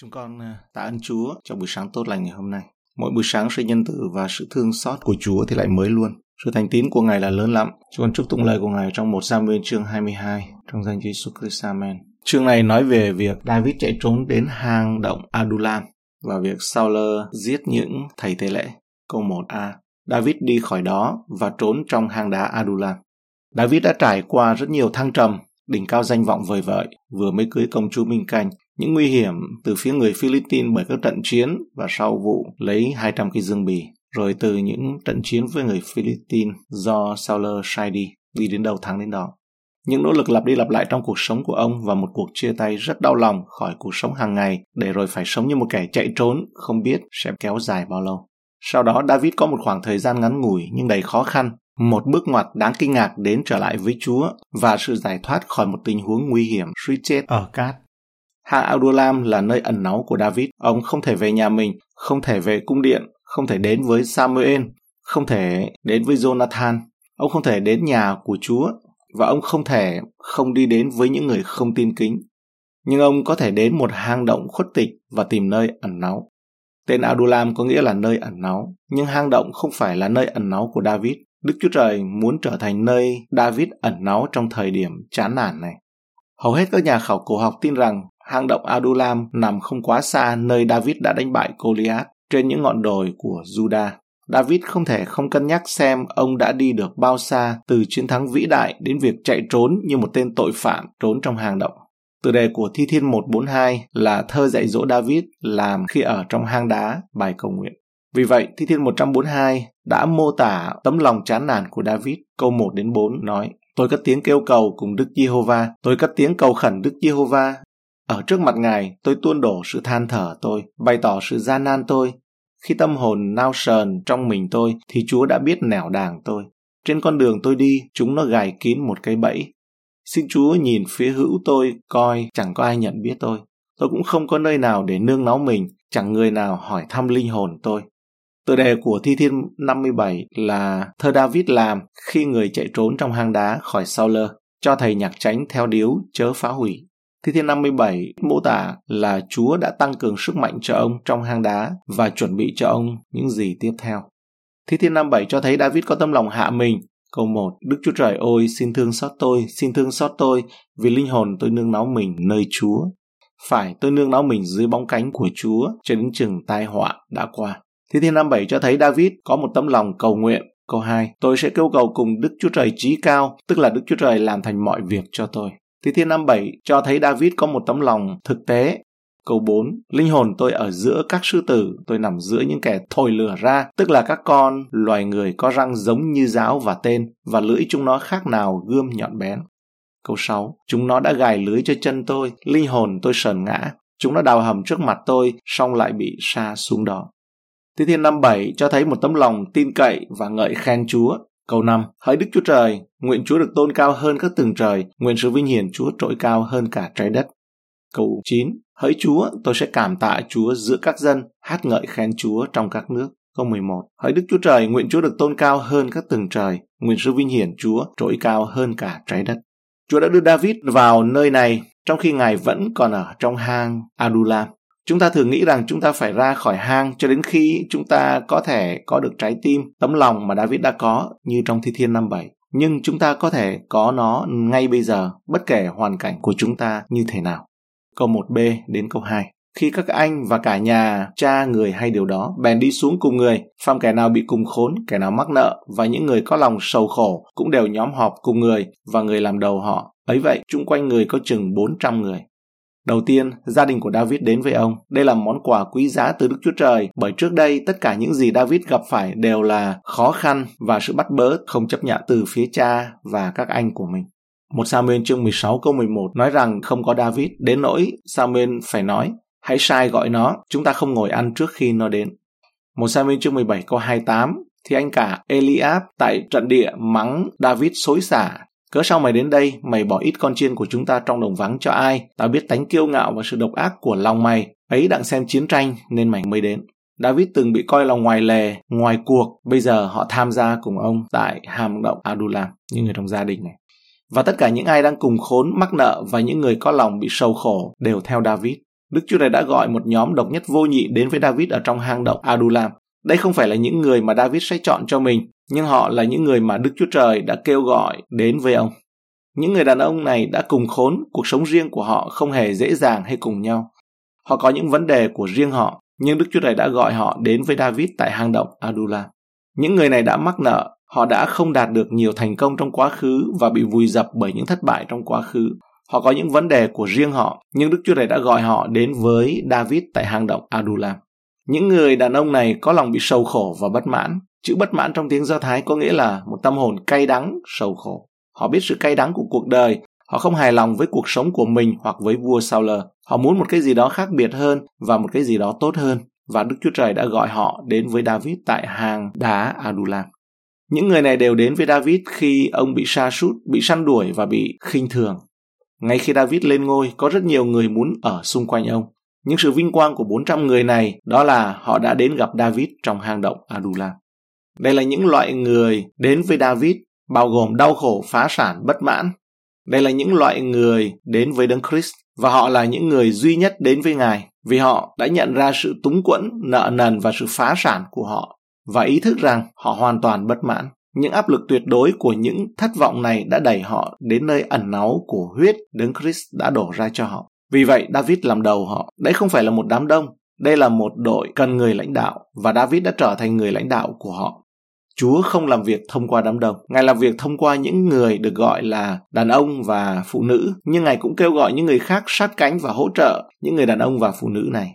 Chúng con ờ, tạ ơn Chúa cho buổi sáng tốt lành ngày hôm nay. Mỗi buổi sáng sự nhân từ và sự thương xót của Chúa thì lại mới luôn. Sự thành tín của Ngài là lớn lắm. Chúng con chúc tụng lời của Ngài trong một Samuel chương 22 trong danh Jesus Christ. Amen. Chương này nói về việc David chạy trốn đến hang động Adulam và việc Saul giết những thầy tế lễ. Câu 1a. David đi khỏi đó và trốn trong hang đá Adulam. David đã trải qua rất nhiều thăng trầm, đỉnh cao danh vọng vời vợi, vừa mới cưới công chúa Minh Canh, những nguy hiểm từ phía người Philippines bởi các trận chiến và sau vụ lấy 200 cây dương bì, rồi từ những trận chiến với người Philippines do Sauler sai đi, đi đến đầu thắng đến đó. Những nỗ lực lặp đi lặp lại trong cuộc sống của ông và một cuộc chia tay rất đau lòng khỏi cuộc sống hàng ngày để rồi phải sống như một kẻ chạy trốn không biết sẽ kéo dài bao lâu. Sau đó David có một khoảng thời gian ngắn ngủi nhưng đầy khó khăn, một bước ngoặt đáng kinh ngạc đến trở lại với Chúa và sự giải thoát khỏi một tình huống nguy hiểm suy chết ở cát. Hang Adulam là nơi ẩn náu của David. Ông không thể về nhà mình, không thể về cung điện, không thể đến với Samuel, không thể đến với Jonathan. Ông không thể đến nhà của Chúa và ông không thể không đi đến với những người không tin kính. Nhưng ông có thể đến một hang động khuất tịch và tìm nơi ẩn náu. Tên Adulam có nghĩa là nơi ẩn náu, nhưng hang động không phải là nơi ẩn náu của David. Đức Chúa Trời muốn trở thành nơi David ẩn náu trong thời điểm chán nản này. Hầu hết các nhà khảo cổ học tin rằng hang động Adulam nằm không quá xa nơi David đã đánh bại Goliath trên những ngọn đồi của Judah. David không thể không cân nhắc xem ông đã đi được bao xa từ chiến thắng vĩ đại đến việc chạy trốn như một tên tội phạm trốn trong hang động. Từ đề của Thi Thiên 142 là thơ dạy dỗ David làm khi ở trong hang đá bài cầu nguyện. Vì vậy, Thi Thiên 142 đã mô tả tấm lòng chán nản của David. Câu 1 đến 4 nói, Tôi cất tiếng kêu cầu cùng Đức Giê-hô-va, tôi cất tiếng cầu khẩn Đức Giê-hô-va, ở trước mặt Ngài, tôi tuôn đổ sự than thở tôi, bày tỏ sự gian nan tôi. Khi tâm hồn nao sờn trong mình tôi, thì Chúa đã biết nẻo đàng tôi. Trên con đường tôi đi, chúng nó gài kín một cái bẫy. Xin Chúa nhìn phía hữu tôi, coi chẳng có ai nhận biết tôi. Tôi cũng không có nơi nào để nương náu mình, chẳng người nào hỏi thăm linh hồn tôi. Tựa đề của Thi Thiên 57 là thơ David làm khi người chạy trốn trong hang đá khỏi Sauler, cho thầy nhạc tránh theo điếu chớ phá hủy. Thi thiên 57 mô tả là Chúa đã tăng cường sức mạnh cho ông trong hang đá và chuẩn bị cho ông những gì tiếp theo. Thi thiên 57 cho thấy David có tâm lòng hạ mình. Câu 1. Đức Chúa Trời ôi, xin thương xót tôi, xin thương xót tôi, vì linh hồn tôi nương náu mình nơi Chúa. Phải, tôi nương náu mình dưới bóng cánh của Chúa cho đến chừng tai họa đã qua. Thi thiên 57 cho thấy David có một tâm lòng cầu nguyện. Câu 2. Tôi sẽ kêu cầu cùng Đức Chúa Trời trí cao, tức là Đức Chúa Trời làm thành mọi việc cho tôi. Thi Thiên 57 cho thấy David có một tấm lòng thực tế. Câu 4, linh hồn tôi ở giữa các sư tử, tôi nằm giữa những kẻ thổi lửa ra, tức là các con loài người có răng giống như giáo và tên, và lưỡi chúng nó khác nào gươm nhọn bén. Câu 6, chúng nó đã gài lưới cho chân tôi, linh hồn tôi sờn ngã, chúng nó đào hầm trước mặt tôi, xong lại bị sa xuống đó. Thi Thiên 57 cho thấy một tấm lòng tin cậy và ngợi khen Chúa, Câu 5. Hỡi Đức Chúa Trời, nguyện Chúa được tôn cao hơn các tầng trời, nguyện sự vinh hiển Chúa trỗi cao hơn cả trái đất. Câu 9. Hỡi Chúa, tôi sẽ cảm tạ Chúa giữa các dân, hát ngợi khen Chúa trong các nước. Câu 11. Hỡi Đức Chúa Trời, nguyện Chúa được tôn cao hơn các tầng trời, nguyện sự vinh hiển Chúa trỗi cao hơn cả trái đất. Chúa đã đưa David vào nơi này trong khi Ngài vẫn còn ở trong hang Adulam. Chúng ta thường nghĩ rằng chúng ta phải ra khỏi hang cho đến khi chúng ta có thể có được trái tim, tấm lòng mà David đã có như trong Thi Thiên năm bảy. Nhưng chúng ta có thể có nó ngay bây giờ, bất kể hoàn cảnh của chúng ta như thế nào. Câu 1b đến câu 2. Khi các anh và cả nhà, cha người hay điều đó, bèn đi xuống cùng người, phàm kẻ nào bị cùng khốn, kẻ nào mắc nợ, và những người có lòng sầu khổ cũng đều nhóm họp cùng người, và người làm đầu họ. Ấy vậy, chung quanh người có chừng 400 người. Đầu tiên, gia đình của David đến với ông. Đây là món quà quý giá từ Đức Chúa Trời, bởi trước đây tất cả những gì David gặp phải đều là khó khăn và sự bắt bớ không chấp nhận từ phía cha và các anh của mình. Một Samuel chương 16 câu 11 nói rằng không có David, đến nỗi Samuel phải nói, hãy sai gọi nó, chúng ta không ngồi ăn trước khi nó đến. Một Samuel chương 17 câu 28 thì anh cả Eliab tại trận địa mắng David xối xả Cớ sao mày đến đây, mày bỏ ít con chiên của chúng ta trong đồng vắng cho ai? Tao biết tánh kiêu ngạo và sự độc ác của lòng mày. Ấy đặng xem chiến tranh nên mày mới đến. David từng bị coi là ngoài lề, ngoài cuộc. Bây giờ họ tham gia cùng ông tại hàm động Adulam, những người trong gia đình này. Và tất cả những ai đang cùng khốn, mắc nợ và những người có lòng bị sầu khổ đều theo David. Đức Chúa Trời đã gọi một nhóm độc nhất vô nhị đến với David ở trong hang động Adulam. Đây không phải là những người mà David sẽ chọn cho mình, nhưng họ là những người mà Đức Chúa Trời đã kêu gọi đến với ông. Những người đàn ông này đã cùng khốn, cuộc sống riêng của họ không hề dễ dàng hay cùng nhau. Họ có những vấn đề của riêng họ, nhưng Đức Chúa Trời đã gọi họ đến với David tại hang động Adullam. Những người này đã mắc nợ, họ đã không đạt được nhiều thành công trong quá khứ và bị vùi dập bởi những thất bại trong quá khứ. Họ có những vấn đề của riêng họ, nhưng Đức Chúa Trời đã gọi họ đến với David tại hang động Adullam. Những người đàn ông này có lòng bị sâu khổ và bất mãn. Chữ bất mãn trong tiếng Do Thái có nghĩa là một tâm hồn cay đắng, sầu khổ. Họ biết sự cay đắng của cuộc đời, họ không hài lòng với cuộc sống của mình hoặc với vua Saul. Họ muốn một cái gì đó khác biệt hơn và một cái gì đó tốt hơn. Và Đức Chúa Trời đã gọi họ đến với David tại hang đá Adullam. Những người này đều đến với David khi ông bị sa sút, bị săn đuổi và bị khinh thường. Ngay khi David lên ngôi, có rất nhiều người muốn ở xung quanh ông. Nhưng sự vinh quang của 400 người này đó là họ đã đến gặp David trong hang động Adullam. Đây là những loại người đến với David bao gồm đau khổ, phá sản, bất mãn. Đây là những loại người đến với Đấng Christ và họ là những người duy nhất đến với Ngài vì họ đã nhận ra sự túng quẫn, nợ nần và sự phá sản của họ và ý thức rằng họ hoàn toàn bất mãn. Những áp lực tuyệt đối của những thất vọng này đã đẩy họ đến nơi ẩn náu của huyết Đấng Christ đã đổ ra cho họ. Vì vậy, David làm đầu họ. đây không phải là một đám đông, đây là một đội cần người lãnh đạo và David đã trở thành người lãnh đạo của họ. Chúa không làm việc thông qua đám đông. Ngài làm việc thông qua những người được gọi là đàn ông và phụ nữ, nhưng Ngài cũng kêu gọi những người khác sát cánh và hỗ trợ những người đàn ông và phụ nữ này.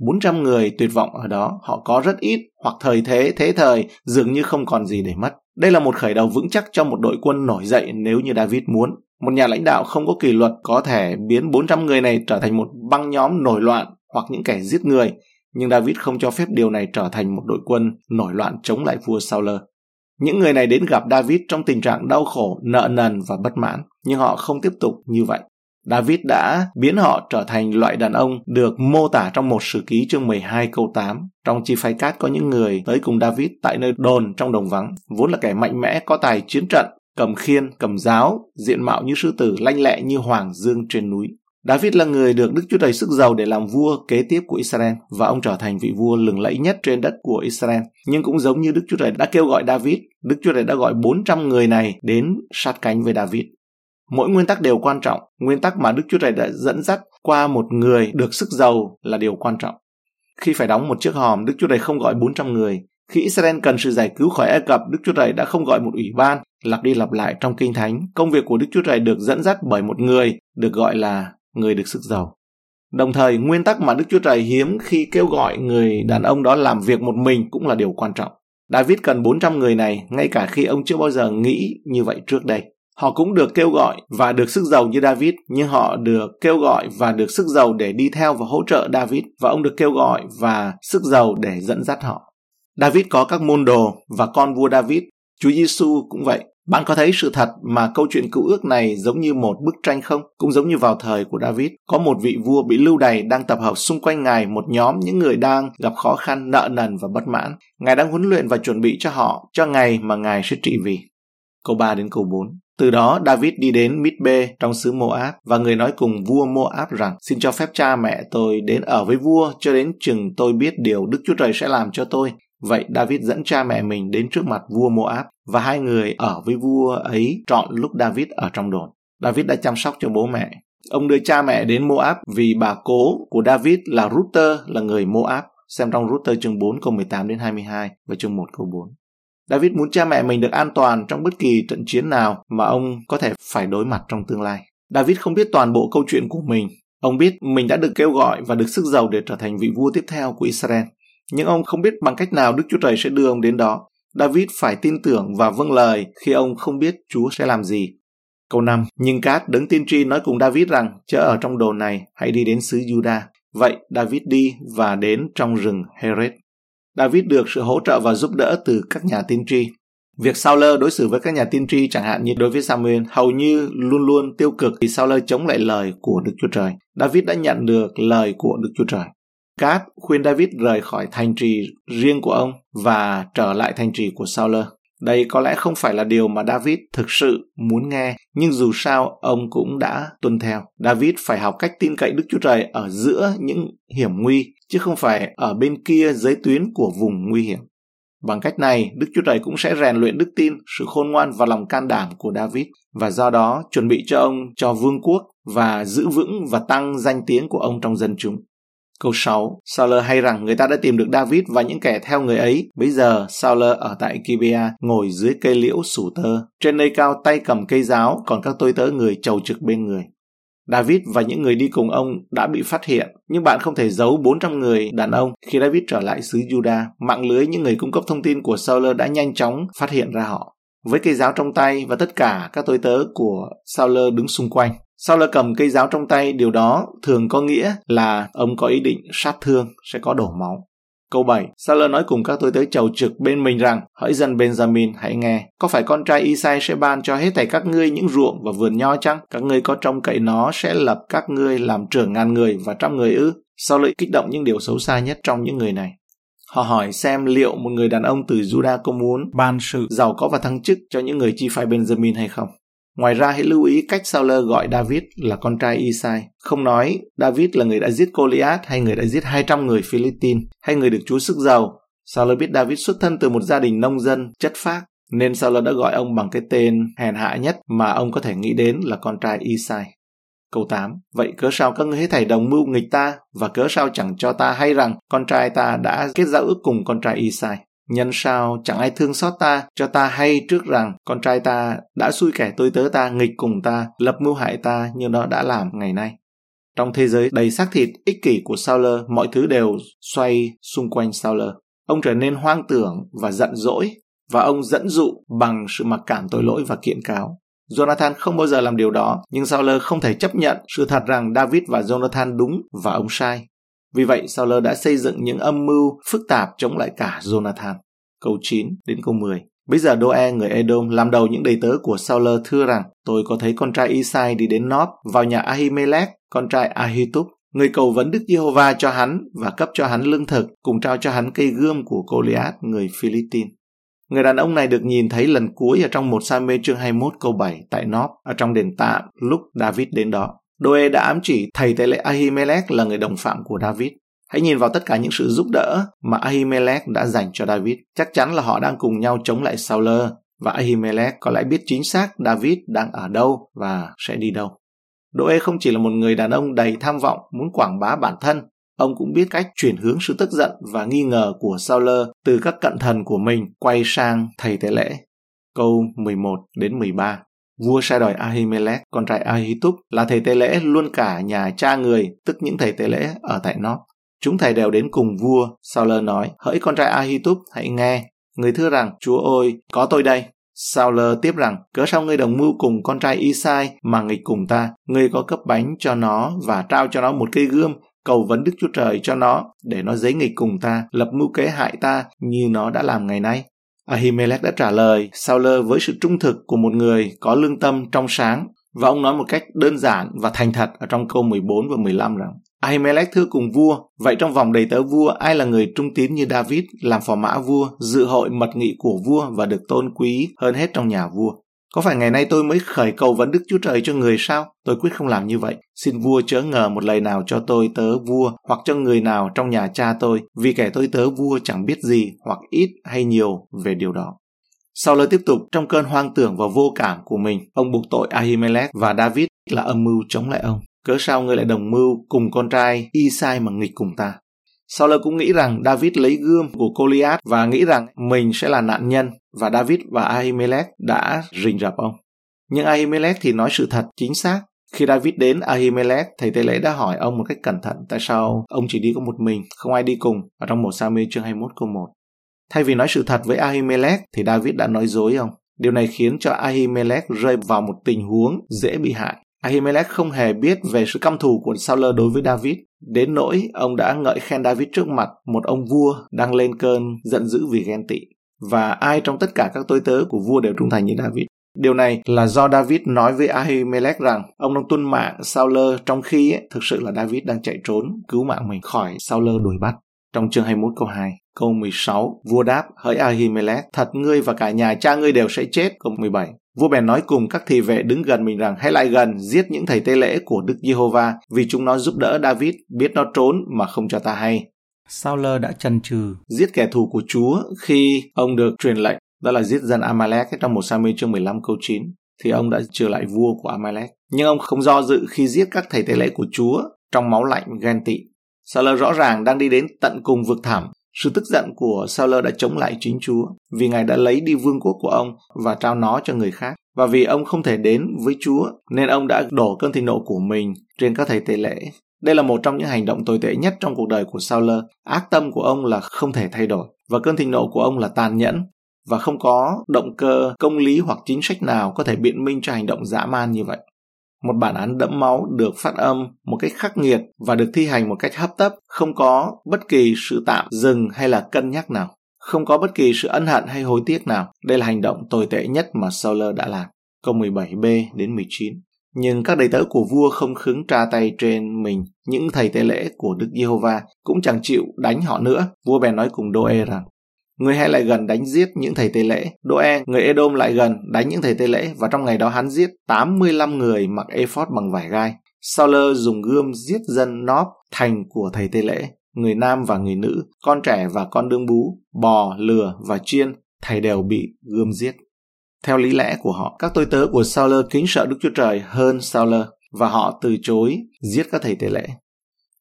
400 người tuyệt vọng ở đó, họ có rất ít hoặc thời thế, thế thời dường như không còn gì để mất. Đây là một khởi đầu vững chắc cho một đội quân nổi dậy nếu như David muốn. Một nhà lãnh đạo không có kỷ luật có thể biến 400 người này trở thành một băng nhóm nổi loạn hoặc những kẻ giết người, nhưng David không cho phép điều này trở thành một đội quân nổi loạn chống lại vua Saul. Những người này đến gặp David trong tình trạng đau khổ, nợ nần và bất mãn, nhưng họ không tiếp tục như vậy. David đã biến họ trở thành loại đàn ông được mô tả trong một sử ký chương 12 câu 8. Trong chi phái cát có những người tới cùng David tại nơi đồn trong đồng vắng, vốn là kẻ mạnh mẽ có tài chiến trận, cầm khiên, cầm giáo, diện mạo như sư tử, lanh lẹ như hoàng dương trên núi. David là người được Đức Chúa Trời sức giàu để làm vua kế tiếp của Israel và ông trở thành vị vua lừng lẫy nhất trên đất của Israel. Nhưng cũng giống như Đức Chúa Trời đã kêu gọi David, Đức Chúa Trời đã gọi 400 người này đến sát cánh với David. Mỗi nguyên tắc đều quan trọng, nguyên tắc mà Đức Chúa Trời đã dẫn dắt qua một người được sức giàu là điều quan trọng. Khi phải đóng một chiếc hòm, Đức Chúa Trời không gọi 400 người. Khi Israel cần sự giải cứu khỏi Ai Cập, Đức Chúa Trời đã không gọi một ủy ban, lặp đi lặp lại trong Kinh Thánh. Công việc của Đức Chúa Trời được dẫn dắt bởi một người được gọi là người được sức giàu. Đồng thời, nguyên tắc mà Đức Chúa Trời hiếm khi kêu gọi người đàn ông đó làm việc một mình cũng là điều quan trọng. David cần 400 người này ngay cả khi ông chưa bao giờ nghĩ như vậy trước đây. Họ cũng được kêu gọi và được sức giàu như David, nhưng họ được kêu gọi và được sức giàu để đi theo và hỗ trợ David và ông được kêu gọi và sức giàu để dẫn dắt họ. David có các môn đồ và con vua David, Chúa Giêsu cũng vậy. Bạn có thấy sự thật mà câu chuyện cựu ước này giống như một bức tranh không? Cũng giống như vào thời của David, có một vị vua bị lưu đày đang tập hợp xung quanh ngài một nhóm những người đang gặp khó khăn, nợ nần và bất mãn. Ngài đang huấn luyện và chuẩn bị cho họ cho ngày mà ngài sẽ trị vì. Câu 3 đến câu 4 từ đó David đi đến Mitbe trong xứ Moab và người nói cùng vua Moab rằng xin cho phép cha mẹ tôi đến ở với vua cho đến chừng tôi biết điều Đức Chúa Trời sẽ làm cho tôi. Vậy David dẫn cha mẹ mình đến trước mặt vua Moab và hai người ở với vua ấy trọn lúc David ở trong đồn. David đã chăm sóc cho bố mẹ. Ông đưa cha mẹ đến Moab vì bà cố của David là Ruther là người Moab. Xem trong Ruther chương 4 câu 18 đến 22 và chương 1 câu 4. David muốn cha mẹ mình được an toàn trong bất kỳ trận chiến nào mà ông có thể phải đối mặt trong tương lai. David không biết toàn bộ câu chuyện của mình. Ông biết mình đã được kêu gọi và được sức giàu để trở thành vị vua tiếp theo của Israel. Nhưng ông không biết bằng cách nào Đức Chúa Trời sẽ đưa ông đến đó. David phải tin tưởng và vâng lời khi ông không biết Chúa sẽ làm gì. Câu 5. Nhưng Cát đấng tiên tri nói cùng David rằng chớ ở trong đồ này, hãy đi đến xứ Juda. Vậy David đi và đến trong rừng Heret. David được sự hỗ trợ và giúp đỡ từ các nhà tiên tri. Việc Saul đối xử với các nhà tiên tri chẳng hạn như đối với Samuel hầu như luôn luôn tiêu cực thì Saul chống lại lời của Đức Chúa Trời. David đã nhận được lời của Đức Chúa Trời. Cát khuyên David rời khỏi thành trì riêng của ông và trở lại thành trì của Saul. Đây có lẽ không phải là điều mà David thực sự muốn nghe, nhưng dù sao ông cũng đã tuân theo. David phải học cách tin cậy Đức Chúa Trời ở giữa những hiểm nguy, chứ không phải ở bên kia giới tuyến của vùng nguy hiểm. Bằng cách này, Đức Chúa Trời cũng sẽ rèn luyện đức tin, sự khôn ngoan và lòng can đảm của David và do đó chuẩn bị cho ông cho vương quốc và giữ vững và tăng danh tiếng của ông trong dân chúng. Câu 6. Saul hay rằng người ta đã tìm được David và những kẻ theo người ấy. Bây giờ Saul ở tại Kibea ngồi dưới cây liễu sủ tơ. Trên nơi cao tay cầm cây giáo, còn các tôi tớ người chầu trực bên người. David và những người đi cùng ông đã bị phát hiện, nhưng bạn không thể giấu 400 người đàn ông khi David trở lại xứ Judah. Mạng lưới những người cung cấp thông tin của Saul đã nhanh chóng phát hiện ra họ. Với cây giáo trong tay và tất cả các tôi tớ của Saul đứng xung quanh, sau là cầm cây giáo trong tay, điều đó thường có nghĩa là ông có ý định sát thương, sẽ có đổ máu. Câu 7. Saul nói cùng các tôi tới chầu trực bên mình rằng, hỡi dân Benjamin hãy nghe, có phải con trai Isai sẽ ban cho hết thảy các ngươi những ruộng và vườn nho chăng? Các ngươi có trông cậy nó sẽ lập các ngươi làm trưởng ngàn người và trăm người ư? Sao lợi kích động những điều xấu xa nhất trong những người này? Họ hỏi xem liệu một người đàn ông từ Judah có muốn ban sự giàu có và thăng chức cho những người chi phái Benjamin hay không? Ngoài ra hãy lưu ý cách Saul gọi David là con trai Isai, không nói David là người đã giết Goliath hay người đã giết 200 người Philippines hay người được Chúa sức giàu. Saul biết David xuất thân từ một gia đình nông dân chất phác, nên Saul đã gọi ông bằng cái tên hèn hạ nhất mà ông có thể nghĩ đến là con trai Isai. Câu 8. Vậy cớ sao các ngươi hết thảy đồng mưu nghịch ta và cớ sao chẳng cho ta hay rằng con trai ta đã kết giao ước cùng con trai Isai? Nhân sao chẳng ai thương xót ta, cho ta hay trước rằng con trai ta đã xui kẻ tôi tớ ta nghịch cùng ta, lập mưu hại ta như nó đã làm ngày nay. Trong thế giới đầy xác thịt, ích kỷ của Sauler, mọi thứ đều xoay xung quanh Sauler. Ông trở nên hoang tưởng và giận dỗi, và ông dẫn dụ bằng sự mặc cảm tội lỗi và kiện cáo. Jonathan không bao giờ làm điều đó, nhưng Sauler không thể chấp nhận sự thật rằng David và Jonathan đúng và ông sai. Vì vậy, Saul đã xây dựng những âm mưu phức tạp chống lại cả Jonathan. Câu 9 đến câu 10. Bây giờ Doe người Edom làm đầu những đầy tớ của Saul thưa rằng tôi có thấy con trai Isai đi đến Nob vào nhà Ahimelech, con trai Ahitub. Người cầu vấn Đức Giê-hô-va cho hắn và cấp cho hắn lương thực, cùng trao cho hắn cây gươm của Goliath người Philippines. Người đàn ông này được nhìn thấy lần cuối ở trong một Sa-mê chương 21 câu 7 tại Nob, ở trong đền tạm lúc David đến đó. Doe đã ám chỉ thầy tế lễ Ahimelech là người đồng phạm của David. Hãy nhìn vào tất cả những sự giúp đỡ mà Ahimelech đã dành cho David. Chắc chắn là họ đang cùng nhau chống lại Saul và Ahimelech có lẽ biết chính xác David đang ở đâu và sẽ đi đâu. Doe không chỉ là một người đàn ông đầy tham vọng muốn quảng bá bản thân, ông cũng biết cách chuyển hướng sự tức giận và nghi ngờ của Saul từ các cận thần của mình quay sang thầy tế lễ. Câu 11 đến 13 Vua sai đòi Ahimelech, con trai Ahitub, là thầy tế lễ luôn cả nhà cha người, tức những thầy tế lễ ở tại nó. Chúng thầy đều đến cùng vua, Saul nói, hỡi con trai Ahitub, hãy nghe. Người thưa rằng, chúa ơi, có tôi đây. Saul tiếp rằng, cớ sao ngươi đồng mưu cùng con trai Isai mà nghịch cùng ta, ngươi có cấp bánh cho nó và trao cho nó một cây gươm, cầu vấn Đức Chúa Trời cho nó, để nó giấy nghịch cùng ta, lập mưu kế hại ta như nó đã làm ngày nay. Ahimelech đã trả lời Sauler với sự trung thực của một người có lương tâm trong sáng và ông nói một cách đơn giản và thành thật ở trong câu 14 và 15 rằng Ahimelech thưa cùng vua, vậy trong vòng đầy tớ vua ai là người trung tín như David làm phò mã vua, dự hội mật nghị của vua và được tôn quý hơn hết trong nhà vua. Có phải ngày nay tôi mới khởi cầu vấn Đức Chúa Trời cho người sao? Tôi quyết không làm như vậy. Xin vua chớ ngờ một lời nào cho tôi tớ vua hoặc cho người nào trong nhà cha tôi, vì kẻ tôi tớ vua chẳng biết gì hoặc ít hay nhiều về điều đó. Sau lời tiếp tục, trong cơn hoang tưởng và vô cảm của mình, ông buộc tội Ahimelech và David là âm mưu chống lại ông. Cớ sao ngươi lại đồng mưu cùng con trai Isai mà nghịch cùng ta? Saul cũng nghĩ rằng David lấy gươm của Goliath và nghĩ rằng mình sẽ là nạn nhân và David và Ahimelech đã rình rập ông. Nhưng Ahimelech thì nói sự thật chính xác. Khi David đến Ahimelech, thầy tế lễ đã hỏi ông một cách cẩn thận tại sao ông chỉ đi có một mình, không ai đi cùng ở trong một Sa-mê chương 21 câu 1. Thay vì nói sự thật với Ahimelech thì David đã nói dối ông. Điều này khiến cho Ahimelech rơi vào một tình huống dễ bị hại. Ahimelech không hề biết về sự căm thù của Saul đối với David, đến nỗi ông đã ngợi khen David trước mặt một ông vua đang lên cơn giận dữ vì ghen tị. Và ai trong tất cả các tôi tớ của vua đều trung thành như David. Điều này là do David nói với Ahimelech rằng ông đang tuân mạng Sauler trong khi ấy, thực sự là David đang chạy trốn cứu mạng mình khỏi Sauler đuổi bắt trong chương 21 câu 2. Câu 16, vua đáp, hỡi Ahimelech, thật ngươi và cả nhà cha ngươi đều sẽ chết. Câu 17, Vua bèn nói cùng các thị vệ đứng gần mình rằng hãy lại gần giết những thầy tế lễ của Đức Giê-hô-va vì chúng nó giúp đỡ David biết nó trốn mà không cho ta hay. Sao đã chần chừ giết kẻ thù của Chúa khi ông được truyền lệnh đó là giết dân Amalek trong một Samuel chương 15 câu 9 thì ông đã trở lại vua của Amalek. Nhưng ông không do dự khi giết các thầy tế lễ của Chúa trong máu lạnh ghen tị. Saul rõ ràng đang đi đến tận cùng vực thẳm. Sự tức giận của Saul đã chống lại chính Chúa, vì Ngài đã lấy đi vương quốc của ông và trao nó cho người khác. Và vì ông không thể đến với Chúa, nên ông đã đổ cơn thịnh nộ của mình trên các thầy tế lễ. Đây là một trong những hành động tồi tệ nhất trong cuộc đời của Saul. Ác tâm của ông là không thể thay đổi, và cơn thịnh nộ của ông là tàn nhẫn và không có động cơ, công lý hoặc chính sách nào có thể biện minh cho hành động dã man như vậy một bản án đẫm máu được phát âm một cách khắc nghiệt và được thi hành một cách hấp tấp, không có bất kỳ sự tạm dừng hay là cân nhắc nào. Không có bất kỳ sự ân hận hay hối tiếc nào. Đây là hành động tồi tệ nhất mà Sauler đã làm. Câu 17b đến 19. Nhưng các đầy tớ của vua không khứng tra tay trên mình những thầy tế lễ của Đức Giê-hô-va cũng chẳng chịu đánh họ nữa. Vua bèn nói cùng Đô-ê rằng Người hay lại gần đánh giết những thầy tế lễ. Đô-e, người Edom lại gần đánh những thầy tế lễ và trong ngày đó hắn giết 85 người mặc ephod bằng vải gai. Sauler dùng gươm giết dân Nob thành của thầy tế lễ, người nam và người nữ, con trẻ và con đương bú, bò, lừa và chiên, thầy đều bị gươm giết. Theo lý lẽ của họ, các tôi tớ của Sauler kính sợ Đức Chúa Trời hơn Sauler và họ từ chối giết các thầy tế lễ.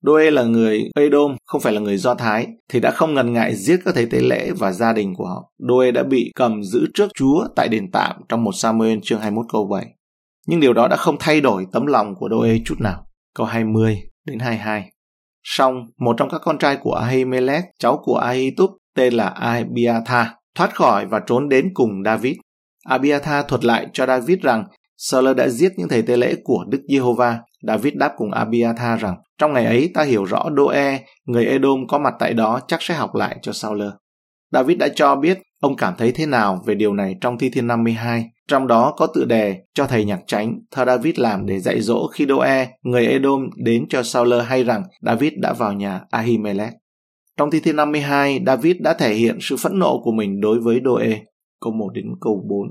Đô-ê là người Edom, không phải là người Do Thái, thì đã không ngần ngại giết các thầy tế lễ và gia đình của họ. Đô-ê đã bị cầm giữ trước Chúa tại đền tạm trong một Samuel chương 21 câu 7. Nhưng điều đó đã không thay đổi tấm lòng của Đô-ê chút nào. Câu 20 đến 22. Xong, một trong các con trai của Ahimelech, cháu của Ahitub, tên là Abiathar, thoát khỏi và trốn đến cùng David. Abiathar thuật lại cho David rằng Saul đã giết những thầy tế lễ của Đức Giê-hô-va. David đáp cùng Abiathar rằng trong ngày ấy ta hiểu rõ Đô-e, người Edom có mặt tại đó chắc sẽ học lại cho Saul. David đã cho biết ông cảm thấy thế nào về điều này trong Thi Thiên 52, trong đó có tự đề cho thầy nhạc tránh thơ David làm để dạy dỗ khi Đô-e, người Edom đến cho Saul hay rằng David đã vào nhà Ahimelech. Trong Thi Thiên 52, David đã thể hiện sự phẫn nộ của mình đối với Đô-e. Câu 1 đến câu 4.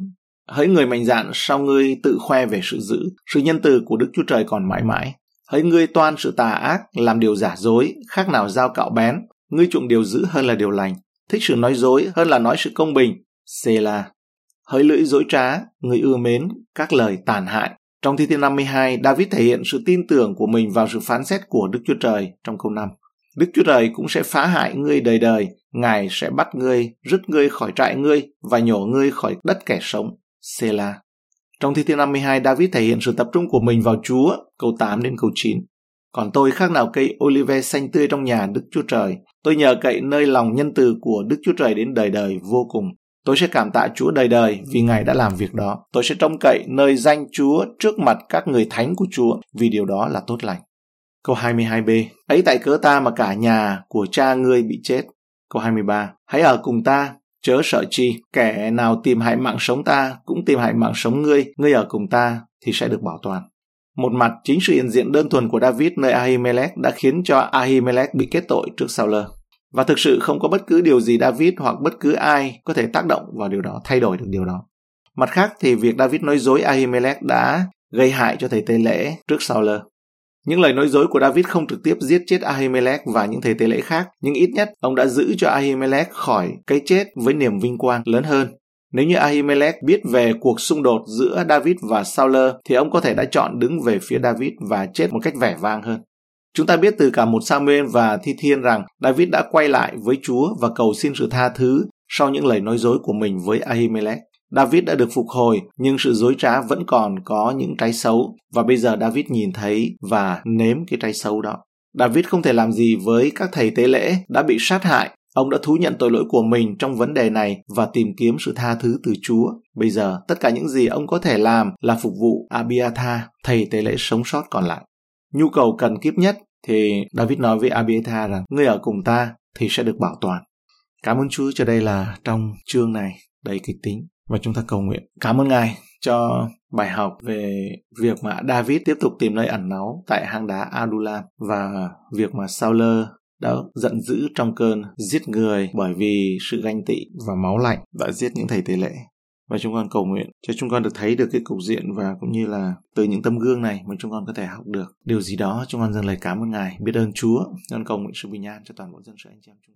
Hỡi người mạnh dạn, sao ngươi tự khoe về sự dữ, sự nhân từ của Đức Chúa Trời còn mãi mãi. Hỡi ngươi toan sự tà ác, làm điều giả dối, khác nào dao cạo bén, ngươi chuộng điều dữ hơn là điều lành, thích sự nói dối hơn là nói sự công bình. Sela. Hỡi lưỡi dối trá, người ưa mến các lời tàn hại. Trong thi thiên 52, David thể hiện sự tin tưởng của mình vào sự phán xét của Đức Chúa Trời trong câu 5. Đức Chúa Trời cũng sẽ phá hại ngươi đời đời, Ngài sẽ bắt ngươi, rứt ngươi khỏi trại ngươi và nhổ ngươi khỏi đất kẻ sống. Sela. Trong Thi Thiên 52, David thể hiện sự tập trung của mình vào Chúa, câu 8 đến câu 9. Còn tôi khác nào cây olive xanh tươi trong nhà Đức Chúa Trời. Tôi nhờ cậy nơi lòng nhân từ của Đức Chúa Trời đến đời đời vô cùng. Tôi sẽ cảm tạ Chúa đời đời vì Ngài đã làm việc đó. Tôi sẽ trông cậy nơi danh Chúa trước mặt các người thánh của Chúa vì điều đó là tốt lành. Câu 22b. Ấy tại cớ ta mà cả nhà của cha ngươi bị chết. Câu 23. Hãy ở cùng ta, Chớ sợ chi, kẻ nào tìm hại mạng sống ta cũng tìm hại mạng sống ngươi, ngươi ở cùng ta thì sẽ được bảo toàn. Một mặt, chính sự hiện diện đơn thuần của David nơi Ahimelech đã khiến cho Ahimelech bị kết tội trước Saul. Và thực sự không có bất cứ điều gì David hoặc bất cứ ai có thể tác động vào điều đó, thay đổi được điều đó. Mặt khác thì việc David nói dối Ahimelech đã gây hại cho thầy Tê Lễ trước Saul. Những lời nói dối của David không trực tiếp giết chết Ahimelech và những thầy tế lễ khác, nhưng ít nhất ông đã giữ cho Ahimelech khỏi cái chết với niềm vinh quang lớn hơn. Nếu như Ahimelech biết về cuộc xung đột giữa David và Saul thì ông có thể đã chọn đứng về phía David và chết một cách vẻ vang hơn. Chúng ta biết từ cả một Samuel và Thi Thiên rằng David đã quay lại với Chúa và cầu xin sự tha thứ sau những lời nói dối của mình với Ahimelech. David đã được phục hồi, nhưng sự dối trá vẫn còn có những trái xấu, và bây giờ David nhìn thấy và nếm cái trái xấu đó. David không thể làm gì với các thầy tế lễ đã bị sát hại. Ông đã thú nhận tội lỗi của mình trong vấn đề này và tìm kiếm sự tha thứ từ Chúa. Bây giờ, tất cả những gì ông có thể làm là phục vụ Abiathar, thầy tế lễ sống sót còn lại. Nhu cầu cần kiếp nhất thì David nói với Abiathar rằng, ngươi ở cùng ta thì sẽ được bảo toàn. Cảm ơn Chúa cho đây là trong chương này đầy kịch tính và chúng ta cầu nguyện. Cảm ơn Ngài cho bài học về việc mà David tiếp tục tìm nơi ẩn náu tại hang đá Adulam và việc mà Saul đã giận dữ trong cơn giết người bởi vì sự ganh tị và máu lạnh đã giết những thầy tế lễ. Và chúng con cầu nguyện cho chúng con được thấy được cái cục diện và cũng như là từ những tấm gương này mà chúng con có thể học được. Điều gì đó chúng con dâng lời cảm ơn ngài. Biết ơn chúa. Con cầu nguyện sự bình an cho toàn bộ dân sự anh chị em chúng